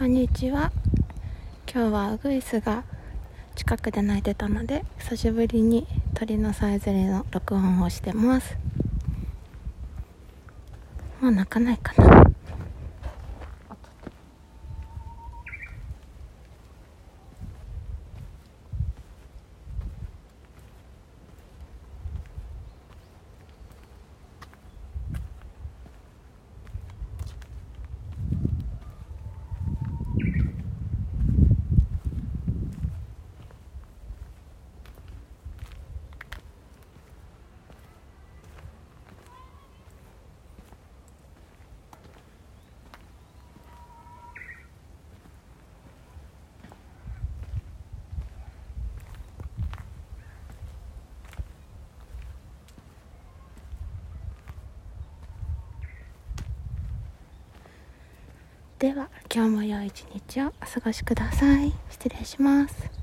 こんにちは。今日はウグイスが近くで鳴いてたので久しぶりに鳥のさえずりの録音をしてます。もう鳴かないかな。では今日も良い一日をお過ごしください。失礼します。